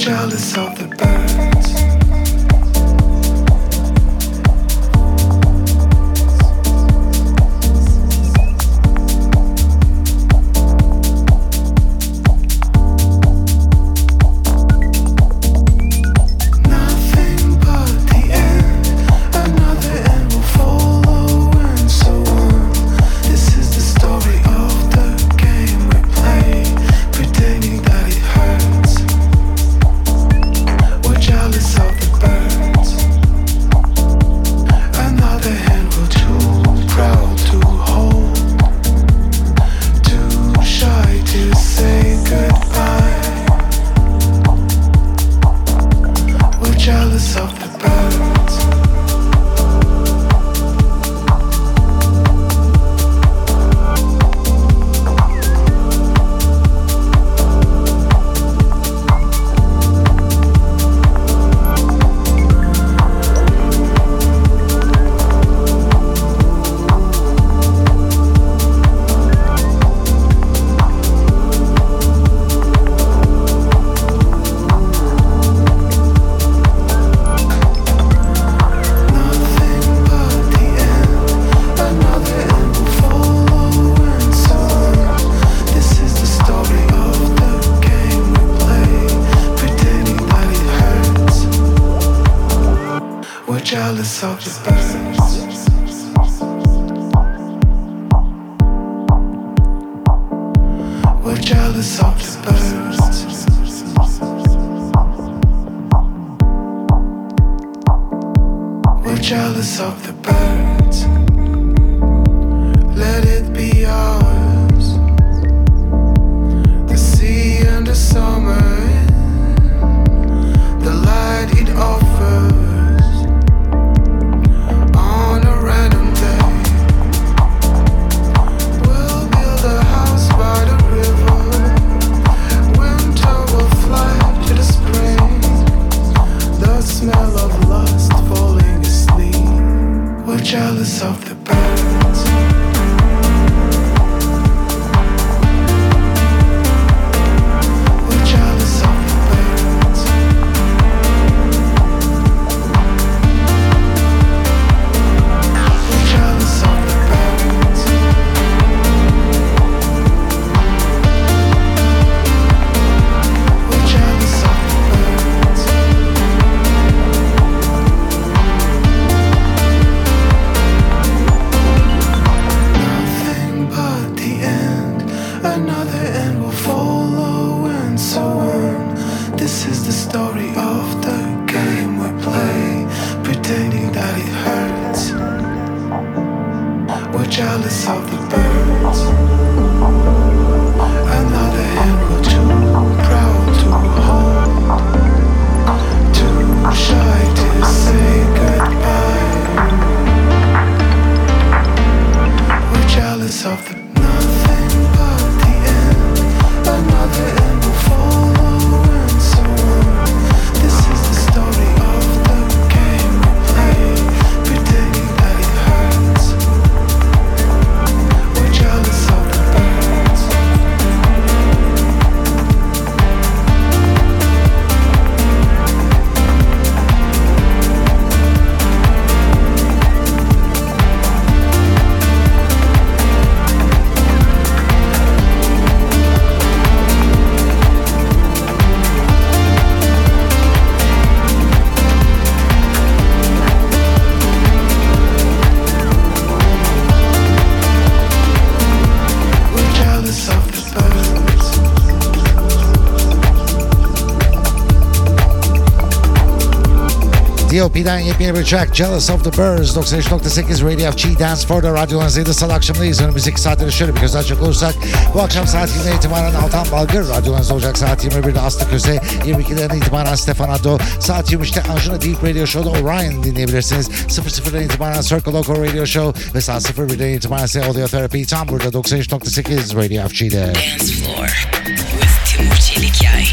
jealous of the bird. We're jealous of the birds. We're jealous of the birds. Let it be ours. The sea and the summer, the light it offers. jealous of of the D.O.P'den yepyeni bir track Jealous of the Birds 93.8 Radio FG Dance Floor'da radyolarınızdaydı. Salı akşamındayız. Önümüzdeki saatleri şöyle bir göz açacak olursak bu akşam saat 20'den itibaren Altan Balgır radyolarınızda olacak. Saat 21'de Aslı Köse 22'den itibaren Stefan Addo saat 23'te Anjuna Deep Radio Show'da Orion dinleyebilirsiniz. 00'dan itibaren Circle Local Radio Show ve saat 01'den itibaren ise Audio Therapy tam burada 93.8 Radio FG'de. Dance Floor with Timur Çelikyay.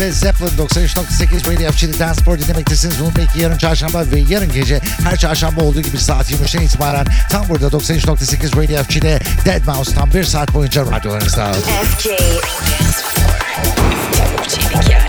Ve Zeppelin 93.8 Radio FG'de Dance Spor dinlemektesiniz. Bunu belki yarın çarşamba ve yarın gece her çarşamba olduğu gibi saat 23'ten itibaren tam burada 93.8 Radio FG'de Dead Mouse tam bir saat boyunca radyolarınızda. FG Dance Spor. You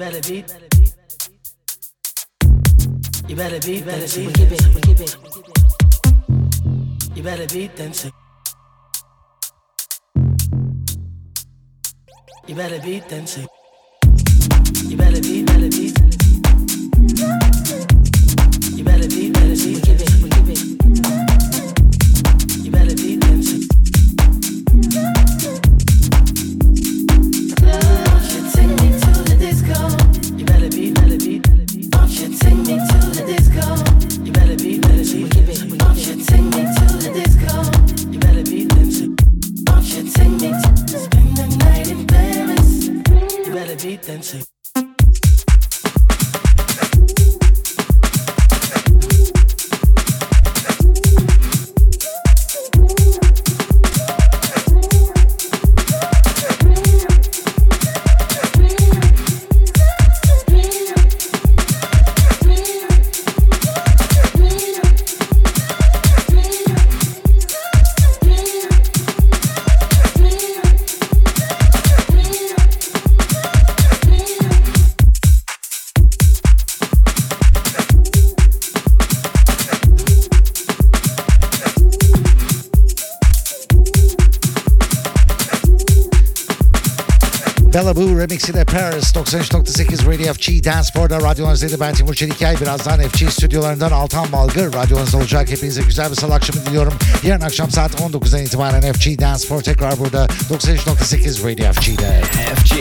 better be. You better be, better be. We give it, we give it. You better be dancing. You better be dancing. You better be, better be. You better be, better be. We give it, we give it. Bella Boo remix'iyle Paris 93.8 Radio FG Dance Floor'da radyonuzda ben Timur Çelikay. Birazdan FG stüdyolarından Altan Balgır radyonuzda olacak. Hepinize güzel bir salı akşamı diliyorum. Yarın akşam saat 19'dan itibaren FG Dance Floor tekrar burada 93.8 Radio FG'de. FG